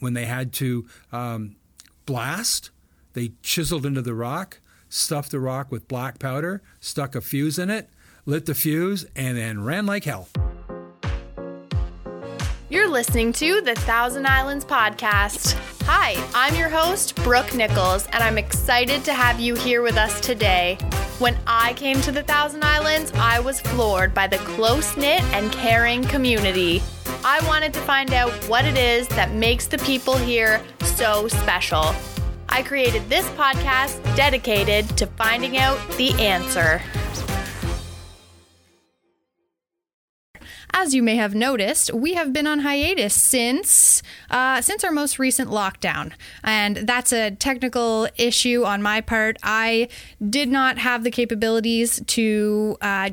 when they had to um, blast, they chiseled into the rock, stuffed the rock with black powder, stuck a fuse in it, lit the fuse, and then ran like hell. You're listening to the Thousand Islands Podcast. Hi, I'm your host, Brooke Nichols, and I'm excited to have you here with us today. When I came to the Thousand Islands, I was floored by the close knit and caring community. I wanted to find out what it is that makes the people here so special. I created this podcast dedicated to finding out the answer. As you may have noticed, we have been on hiatus since uh, since our most recent lockdown, and that's a technical issue on my part. I did not have the capabilities to uh,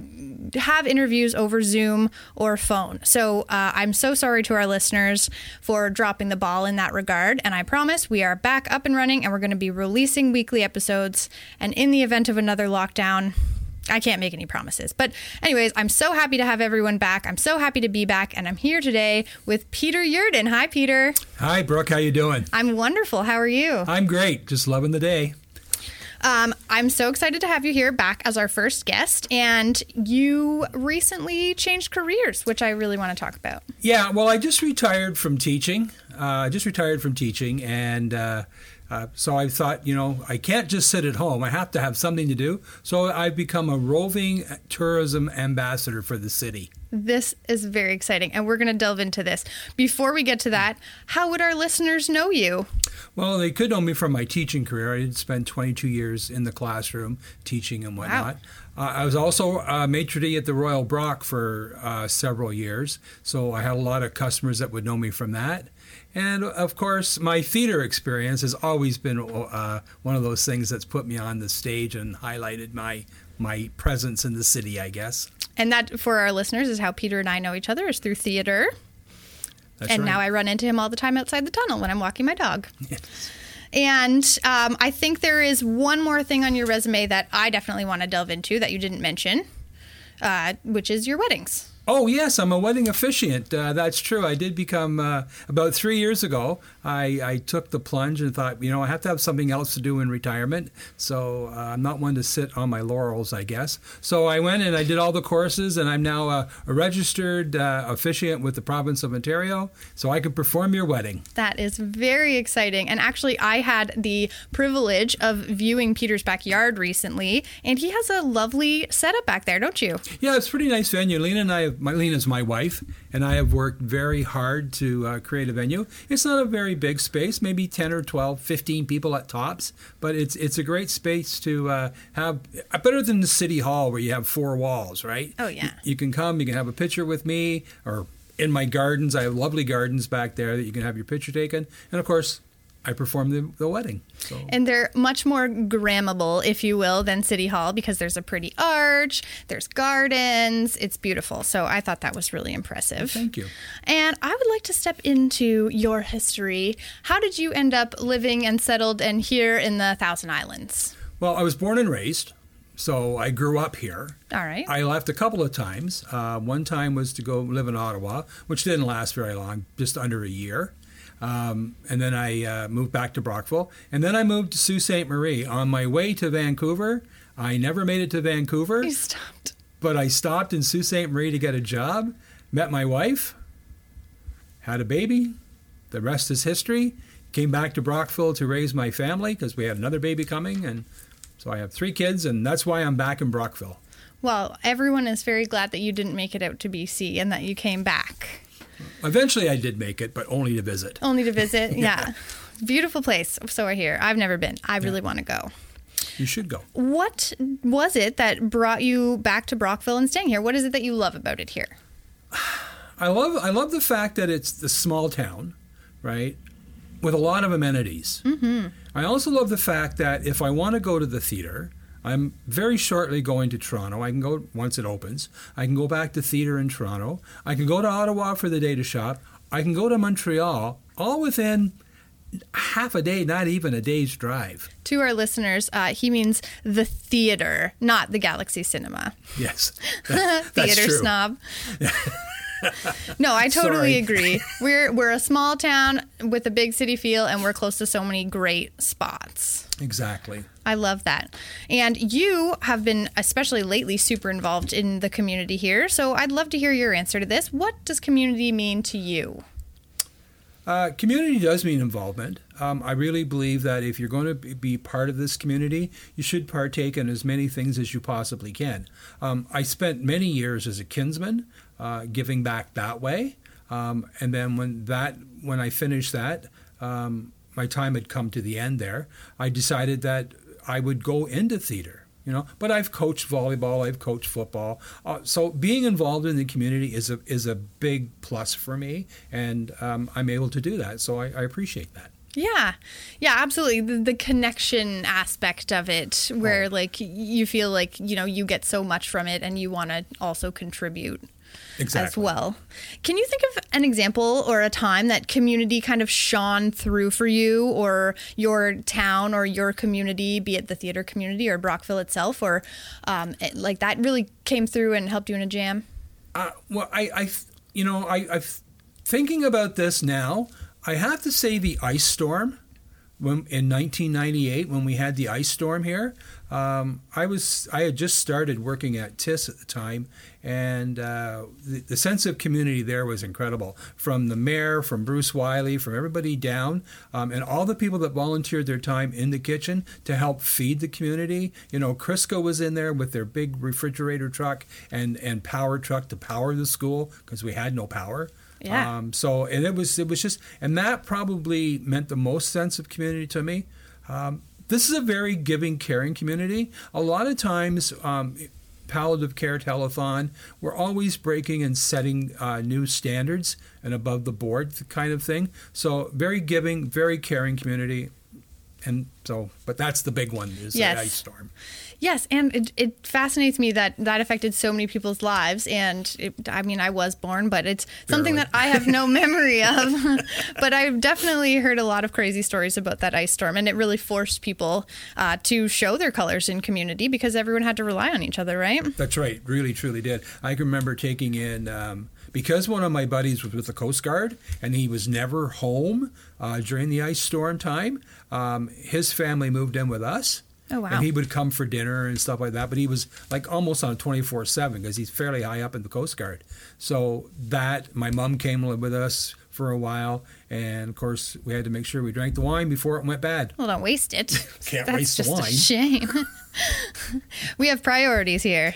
have interviews over Zoom or phone, so uh, I'm so sorry to our listeners for dropping the ball in that regard. And I promise we are back up and running, and we're going to be releasing weekly episodes. And in the event of another lockdown, I can't make any promises. But anyways, I'm so happy to have everyone back. I'm so happy to be back and I'm here today with Peter Yurden. Hi Peter. Hi Brooke, how you doing? I'm wonderful. How are you? I'm great. Just loving the day. Um, I'm so excited to have you here back as our first guest. And you recently changed careers, which I really want to talk about. Yeah, well, I just retired from teaching. Uh, I just retired from teaching, and uh, uh, so I thought, you know, I can't just sit at home. I have to have something to do. So I've become a roving tourism ambassador for the city. This is very exciting, and we're going to delve into this. Before we get to that, how would our listeners know you? Well, they could know me from my teaching career. I did spend 22 years in the classroom teaching and whatnot. Wow. Uh, I was also a maitre d' at the Royal Brock for uh, several years, so I had a lot of customers that would know me from that. And of course, my theater experience has always been uh, one of those things that's put me on the stage and highlighted my my presence in the city, I guess. And that, for our listeners, is how Peter and I know each other is through theater. That's and right. now I run into him all the time outside the tunnel when I'm walking my dog. Yes. And um, I think there is one more thing on your resume that I definitely want to delve into that you didn't mention, uh, which is your weddings. Oh, yes, I'm a wedding officiant. Uh, that's true. I did become, uh, about three years ago, I, I, took the plunge and thought, you know, I have to have something else to do in retirement. So uh, I'm not one to sit on my laurels, I guess. So I went and I did all the courses, and I'm now a, a registered uh, officiant with the province of Ontario, so I can perform your wedding. That is very exciting. And actually, I had the privilege of viewing Peter's backyard recently, and he has a lovely setup back there, don't you? Yeah, it's a pretty nice venue. Lena and I have Mylene is my wife, and I have worked very hard to uh, create a venue. It's not a very big space, maybe 10 or 12, 15 people at tops, but it's it's a great space to uh, have, uh, better than the city hall where you have four walls, right? Oh, yeah. You can come, you can have a picture with me, or in my gardens. I have lovely gardens back there that you can have your picture taken. And of course, I performed the, the wedding. So. And they're much more grammable, if you will, than City Hall because there's a pretty arch, there's gardens, it's beautiful. So I thought that was really impressive. Thank you. And I would like to step into your history. How did you end up living and settled and here in the Thousand Islands? Well, I was born and raised. So I grew up here. All right. I left a couple of times. Uh, one time was to go live in Ottawa, which didn't last very long, just under a year. Um, and then I uh, moved back to Brockville. And then I moved to Sault Ste. Marie. On my way to Vancouver, I never made it to Vancouver. You stopped. But I stopped in Sault Ste. Marie to get a job, met my wife, had a baby. The rest is history. Came back to Brockville to raise my family because we had another baby coming. And so I have three kids, and that's why I'm back in Brockville. Well, everyone is very glad that you didn't make it out to BC and that you came back. Eventually, I did make it, but only to visit. Only to visit, yeah. Beautiful place. So we're here. I've never been. I really yeah. want to go. You should go. What was it that brought you back to Brockville and staying here? What is it that you love about it here? I love I love the fact that it's the small town, right, with a lot of amenities. Mm-hmm. I also love the fact that if I want to go to the theater, I'm very shortly going to Toronto. I can go once it opens. I can go back to theater in Toronto. I can go to Ottawa for the day to shop. I can go to Montreal, all within half a day, not even a day's drive. To our listeners, uh, he means the theater, not the Galaxy Cinema. Yes, that, theater snob. no, I totally Sorry. agree. We're we're a small town with a big city feel, and we're close to so many great spots. Exactly. I love that. And you have been, especially lately, super involved in the community here. So I'd love to hear your answer to this. What does community mean to you? Uh, community does mean involvement. Um, I really believe that if you're going to be- be part of this community, you should partake in as many things as you possibly can. Um, I spent many years as a kinsman, uh, giving back that way, um, and then when that when I finished that, um, my time had come to the end. There, I decided that I would go into theater you know but i've coached volleyball i've coached football. Uh, so being involved in the community is a is a big plus for me and um, i'm able to do that. So I, I appreciate that. Yeah, yeah, absolutely. The, the connection aspect of it, where like you feel like you know you get so much from it, and you want to also contribute as well. Can you think of an example or a time that community kind of shone through for you, or your town or your community, be it the theater community or Brockville itself, or um, it, like that really came through and helped you in a jam? Uh, well, I, I, you know, I, I, thinking about this now, I have to say the ice storm, when in 1998 when we had the ice storm here. Um, I was I had just started working at TIS at the time, and uh, the, the sense of community there was incredible. From the mayor, from Bruce Wiley, from everybody down, um, and all the people that volunteered their time in the kitchen to help feed the community. You know, Crisco was in there with their big refrigerator truck and and power truck to power the school because we had no power. Yeah. Um, so and it was it was just and that probably meant the most sense of community to me. Um, this is a very giving, caring community. A lot of times, um, palliative care telethon, we're always breaking and setting uh, new standards and above the board kind of thing. So very giving, very caring community. And so, but that's the big one is Yes. the ice storm. Yes, and it, it fascinates me that that affected so many people's lives. And it, I mean, I was born, but it's something that I have no memory of. but I've definitely heard a lot of crazy stories about that ice storm, and it really forced people uh, to show their colors in community because everyone had to rely on each other, right? That's right. Really, truly did. I can remember taking in um, because one of my buddies was with the Coast Guard and he was never home uh, during the ice storm time. Um, his family moved in with us. Oh, wow. And he would come for dinner and stuff like that. But he was like almost on 24 7 because he's fairly high up in the Coast Guard. So that, my mom came live with us for a while. And of course, we had to make sure we drank the wine before it went bad. Well, don't waste it. Can't That's waste the just a wine. shame. we have priorities here.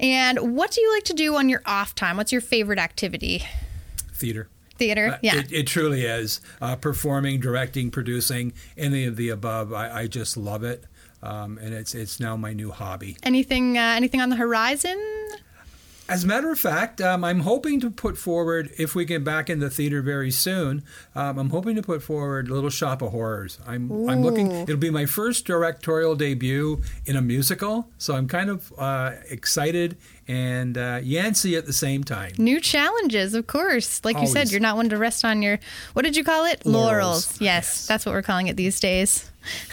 and what do you like to do on your off time? What's your favorite activity? Theater. Theater? Uh, yeah. It, it truly is. Uh, performing, directing, producing, any of the above. I, I just love it. Um, and it's it's now my new hobby. anything uh, anything on the horizon? As a matter of fact, um, I'm hoping to put forward, if we get back in the theater very soon, um, I'm hoping to put forward Little Shop of Horrors. I'm, I'm looking, it'll be my first directorial debut in a musical, so I'm kind of uh, excited and uh, Yancey at the same time. New challenges, of course. Like you said, you're not one to rest on your what did you call it? Laurels. Yes, Yes. that's what we're calling it these days.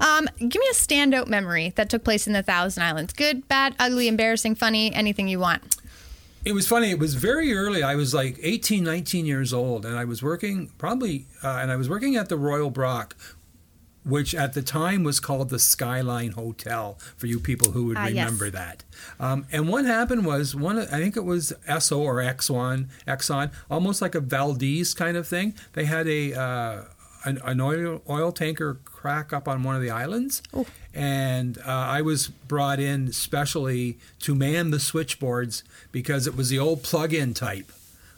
um, give me a standout memory that took place in the Thousand Islands. Good, bad, ugly, embarrassing, funny, anything you want. It was funny. It was very early. I was like 18, 19 years old, and I was working probably, uh, and I was working at the Royal Brock, which at the time was called the Skyline Hotel. For you people who would yes. remember that. Um, and what happened was one. I think it was Esso or Exxon, Exxon, almost like a Valdez kind of thing. They had a uh, an, an oil oil tanker crack up on one of the islands. And uh, I was brought in specially to man the switchboards because it was the old plug-in type,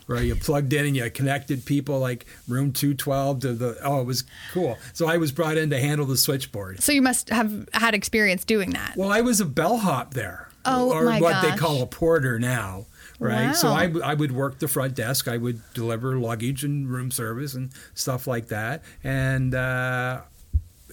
where you plugged in and you connected people like room 212 to the. Oh, it was cool. So I was brought in to handle the switchboard. So you must have had experience doing that. Well, I was a bellhop there. Oh, or my what they call a porter now. Right. So Wow. I, w- I would work the front desk. I would deliver luggage and room service and stuff like that. And uh,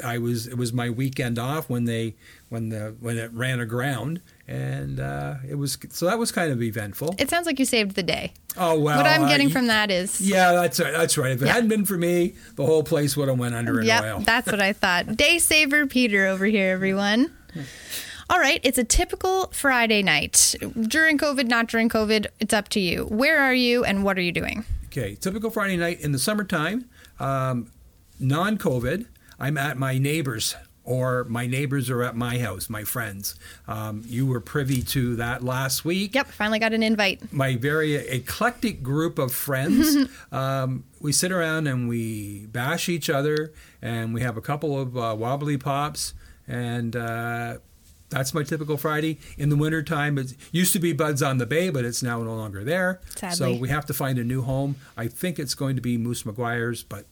I was it was my weekend off when they when the when it ran aground, and uh, it was so that was kind of eventful. It sounds like you saved the day. oh well. what I'm getting I- from that is Yeah, that's that's right. If it Yeah. hadn't been for me, the whole place would have went under in Yep, oil. that's what I thought. Day saver Peter over here, everyone. All right, it's a typical Friday night. During COVID, not during COVID, it's up to you. Where are you and what are you doing? Okay, typical Friday night in the summertime, um, non COVID, I'm at my neighbor's or my neighbors are at my house, my friends. Um, you were privy to that last week. Yep, finally got an invite. My very eclectic group of friends. um, we sit around and we bash each other, and we have a couple of uh, wobbly pops, and uh, that's my typical Friday. In the wintertime, it used to be Buds on the Bay, but it's now no longer there. Sadly. So we have to find a new home. I think it's going to be Moose McGuire's, but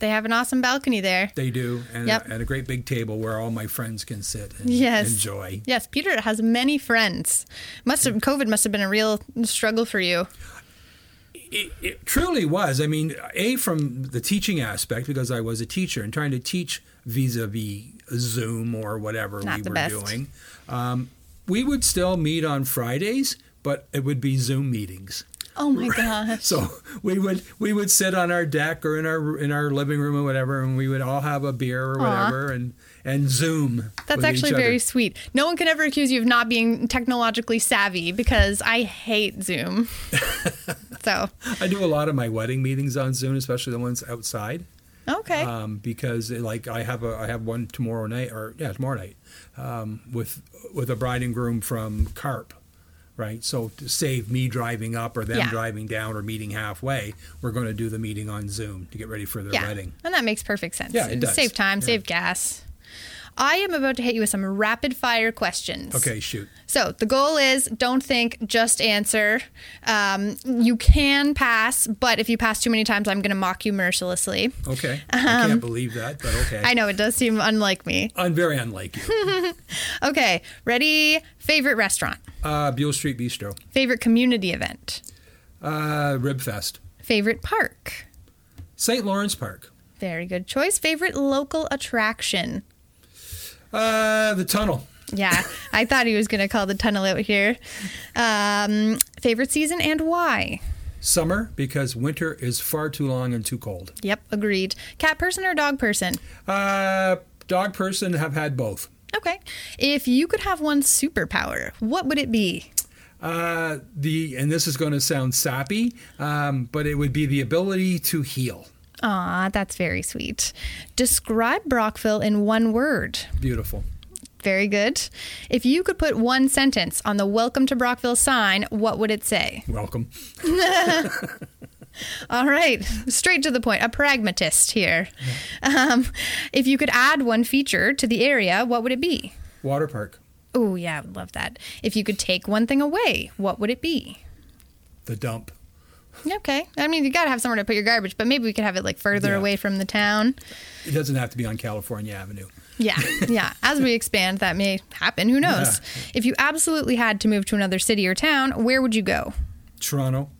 They have an awesome balcony there. they do, and, Yep. and a great big table where all my friends can sit and Yes. enjoy. Yes, Peter has many friends. Must have COVID must have been a real struggle for you. It, it truly was. I mean, a from the teaching aspect because I was a teacher and trying to teach vis-a-vis Zoom or whatever Not we were best. doing. Um, we would still meet on Fridays, but it would be Zoom meetings. Oh my gosh. So we would we would sit on our deck or in our in our living room or whatever, and we would all have a beer or Aw. whatever, and and Zoom. That's actually very sweet. No one can ever accuse you of not being technologically savvy because I hate Zoom. so, I do a lot of my wedding meetings on Zoom, especially the ones outside. Okay. um, because like I have a I have one tomorrow night or yeah tomorrow night um, with with a bride and groom from Carp, right? So to save me driving up or them Yeah. driving down or meeting halfway, we're going to do the meeting on Zoom to get ready for their yeah. wedding. And that makes perfect sense. Yeah, it does. Save time, Yeah. save gas. I am about to hit you with some rapid fire questions. Okay, shoot. So the goal is don't think, just answer. Um, you can pass, but if you pass too many times, I'm going to mock you mercilessly. Okay, I can't believe that, but okay. Um, I know it does seem unlike me. I'm very unlike you. Okay, ready? Favorite restaurant, Uh, Buell Street Bistro, favorite community event, uh, Rib Fest, favorite park. St. Lawrence Park, Very good choice. Favorite local attraction. Uh, the Tunnel. Yeah, I thought he was going to call the tunnel out here. Um, favorite season and why? Summer because winter is far too long and too cold. Yep, agreed. Cat person or dog person? Uh, dog person have had both. Okay. If you could have one superpower, what would it be? Uh, the and this is going to sound sappy, um, but it would be the ability to heal. Aw, that's very sweet. Describe Brockville in one word. Beautiful. Very good. If you could put one sentence on the Welcome to Brockville sign, what would it say? Welcome. All right, straight to the point. A pragmatist here. Um, if you could add one feature to the area, what would it be? Water park. Oh, yeah, I would love that. If you could take one thing away, what would it be? The dump. Okay. I mean, you got to have somewhere to put your garbage, but maybe we could have it like further Yeah. away from the town. It doesn't have to be on California Avenue. Yeah, yeah. As we expand, that may happen. Who knows? If you absolutely had to move to another city or town, where would you go? Toronto,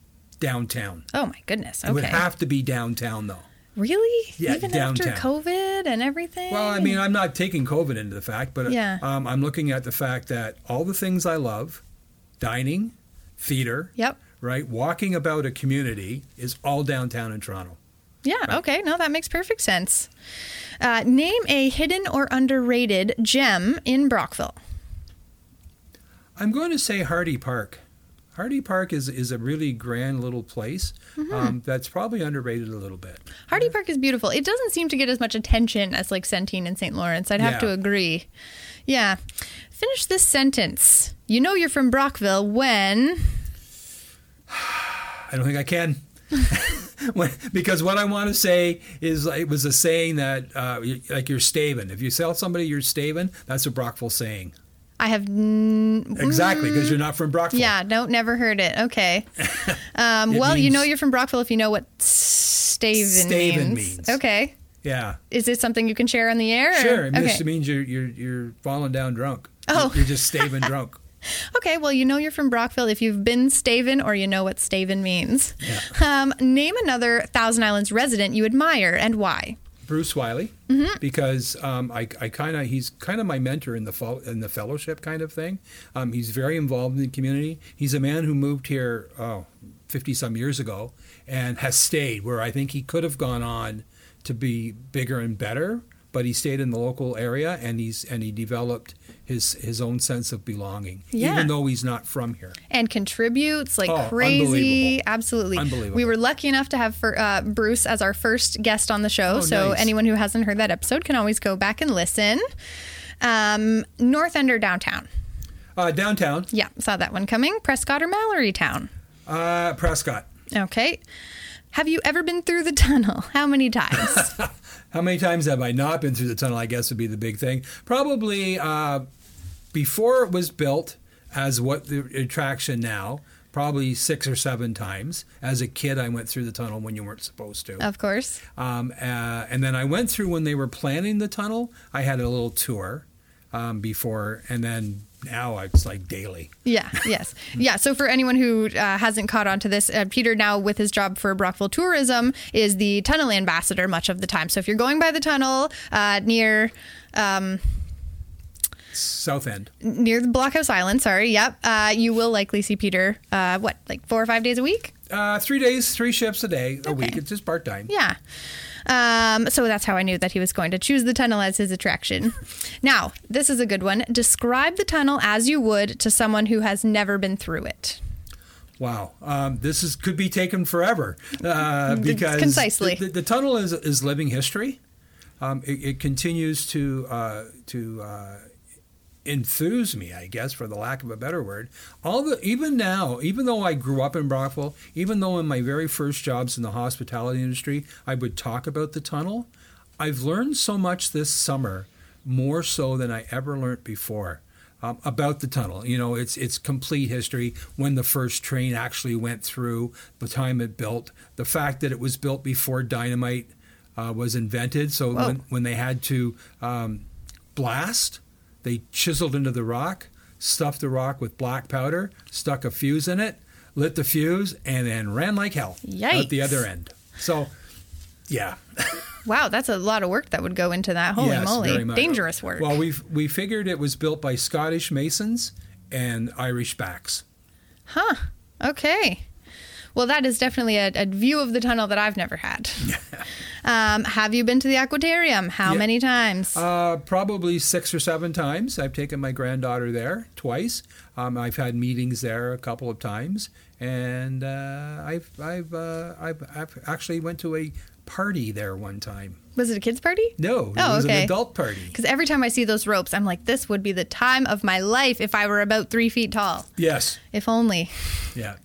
downtown. Oh my goodness. It would have to be downtown though. Really? Yeah, Even downtown. after COVID and everything? Well, I mean, I'm not taking COVID into the fact, but Yeah. um, I'm looking at the fact that all the things I love, dining, theater, Yep. Right, walking about a community, is all downtown in Toronto. Yeah, okay. No, that makes perfect sense. Uh, name a hidden or underrated gem in Brockville. I'm going to say Hardy Park. Hardy Park is is a really grand little place um, that's probably underrated a little bit. Hardy Park is beautiful. It doesn't seem to get as much attention as like Centeen and St. Lawrence. I'd have Yeah. to agree. Yeah. Finish this sentence. You know you're from Brockville when. I don't think I can. Because what I want to say is it was a saying that uh, like you're staving. If you sell somebody you're staving, that's a Brockville saying. I have. N- Exactly, because you're not from Brockville. yeah, no, never heard it. Okay. Um, It well, you know you're from Brockville if you know what staven, Staven means. means. Okay. Yeah. Is it something you can share on the air? or- Sure. It Okay. just means you're you're you're falling down drunk. Oh. You're, you're just staving drunk. Okay, well, you know you're from Brockville if you've been Staven or you know what Staven means. Um, name another Thousand Islands resident you admire and why. Bruce Wiley, Mm-hmm. because um, I, I kind of he's kind of my mentor in the fo- in the fellowship kind of thing. Um, he's very involved in the community. He's a man who moved here oh, 50 some years ago and has stayed where I think he could have gone on to be bigger and better, but he stayed in the local area and he's and he developed his his own sense of belonging, Yeah. even though he's not from here. and contributes like Oh, crazy. unbelievable. Absolutely. Unbelievable. We were lucky enough to have for, uh, Bruce as our first guest on the show. Oh, so nice. anyone who hasn't heard that episode can always go back and listen. Um, North End or downtown? Uh, downtown, Yeah, saw that one coming. Prescott or Mallorytown? uh, Prescott. Okay. Have you ever been through the tunnel? How many times? How many times have I not been through the tunnel? I guess would be the big thing. Probably uh, before it was built as what the attraction now. Probably six or seven times. As a kid, I went through the tunnel when you weren't supposed to. of course. Um, uh, and then I went through when they were planning the tunnel. I had a little tour um, before, and then now it's like daily. Yeah, yes. Yeah, so for anyone who uh, hasn't caught on to this, uh, Peter now with his job for Brockville Tourism is the tunnel ambassador much of the time. So if you're going by the tunnel uh, near um, South End. near the Blockhouse Island, sorry, yep, uh, you will likely see Peter, uh, what, like four or five days a week? Uh, three days, three shifts a day, a week. It's just part time. Yeah. Um, so that's how I knew that he was going to choose the tunnel as his attraction. Now, this is a good one. Describe the tunnel as you would to someone who has never been through it. Wow, um, this is could be taken forever uh, because Concisely. the, the, the tunnel is is living history. Um, it, it continues to uh, to uh, enthuse me, I guess, for the lack of a better word. All the even now, even though I grew up in Brockville, even though in my very first jobs in the hospitality industry, I would talk about the tunnel. I've learned so much this summer, more so than I ever learned before. Um, about the tunnel, you know, it's it's complete history. When the first train actually went through, the time it built, the fact that it was built before dynamite uh, was invented. So Whoa. when when they had to um, blast, they chiseled into the rock, stuffed the rock with black powder, stuck a fuse in it, lit the fuse, and then ran like hell out the other end. So, yeah, Wow, that's a lot of work that would go into that. Holy yes, moly. Dangerous work. Well, we we figured it was built by Scottish masons and Irish backs. huh. Okay. Well, that is definitely a, a view of the tunnel that I've never had. um, have you been to the aquarium? How Yeah. many times? Uh, probably six or seven times. I've taken my granddaughter there twice. Um, I've had meetings there a couple of times, and uh, I've I've, uh, I've I've actually went to a party there one time. Was it a kids' party? No, it Oh, was okay. an adult party. Because every time I see those ropes, I'm like, this would be the time of my life if I were about three feet tall. Yes, If only. yeah.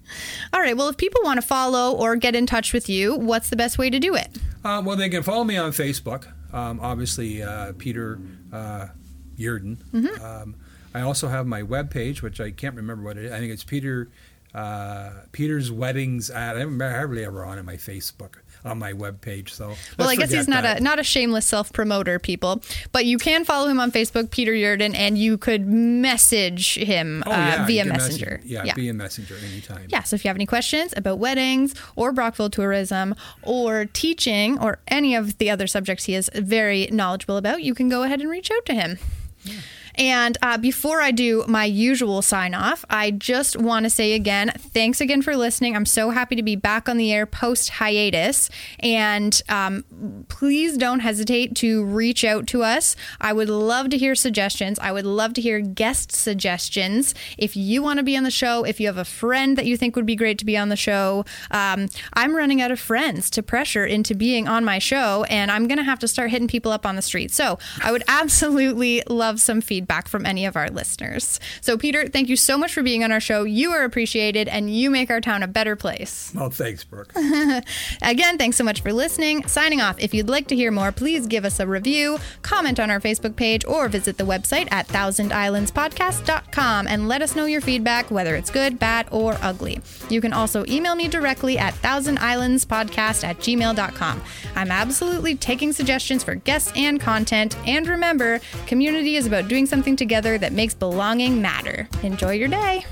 All right. Well, if people want to follow or get in touch with you, what's the best way to do it? Uh, well, they can follow me on Facebook. Um, obviously, uh, Peter uh, Yurden. Mm-hmm. Um, I also have my webpage, which I can't remember what it is. I think it's Peter uh, Peter's Weddings at. I haven't hardly ever on it, my Facebook on my webpage. So Well, I guess he's not that. a not a shameless self promoter, people. But you can follow him on Facebook, Peter Yurden, and you could message him Oh, uh, via you can message- Messenger. yeah, yeah. via Messenger anytime. Yeah, so if you have any questions about weddings or Brockville tourism or teaching or any of the other subjects he is very knowledgeable about, you can go ahead and reach out to him. And uh, before I do my usual sign off, I just want to say again, thanks again for listening. I'm so happy to be back on the air post hiatus. And um, please don't hesitate to reach out to us. I would love to hear suggestions. I would love to hear guest suggestions. If you want to be on the show, if you have a friend that you think would be great to be on the show, um, I'm running out of friends to pressure into being on my show, and I'm going to have to start hitting people up on the street. So I would absolutely love some feedback from any of our listeners. So, Peter, thank you so much for being on our show. You are appreciated, and you make our town a better place. Well, thanks, Brooke. Again, thanks so much for listening. Signing off. If you'd like to hear more, please give us a review, comment on our Facebook page, or visit the website at thousandislandspodcast.com and let us know your feedback, whether it's good, bad, or ugly. You can also email me directly at thousandislandspodcast at gmail.com. I'm absolutely taking suggestions for guests and content. And remember, community is about doing something together that makes belonging matter. Enjoy your day.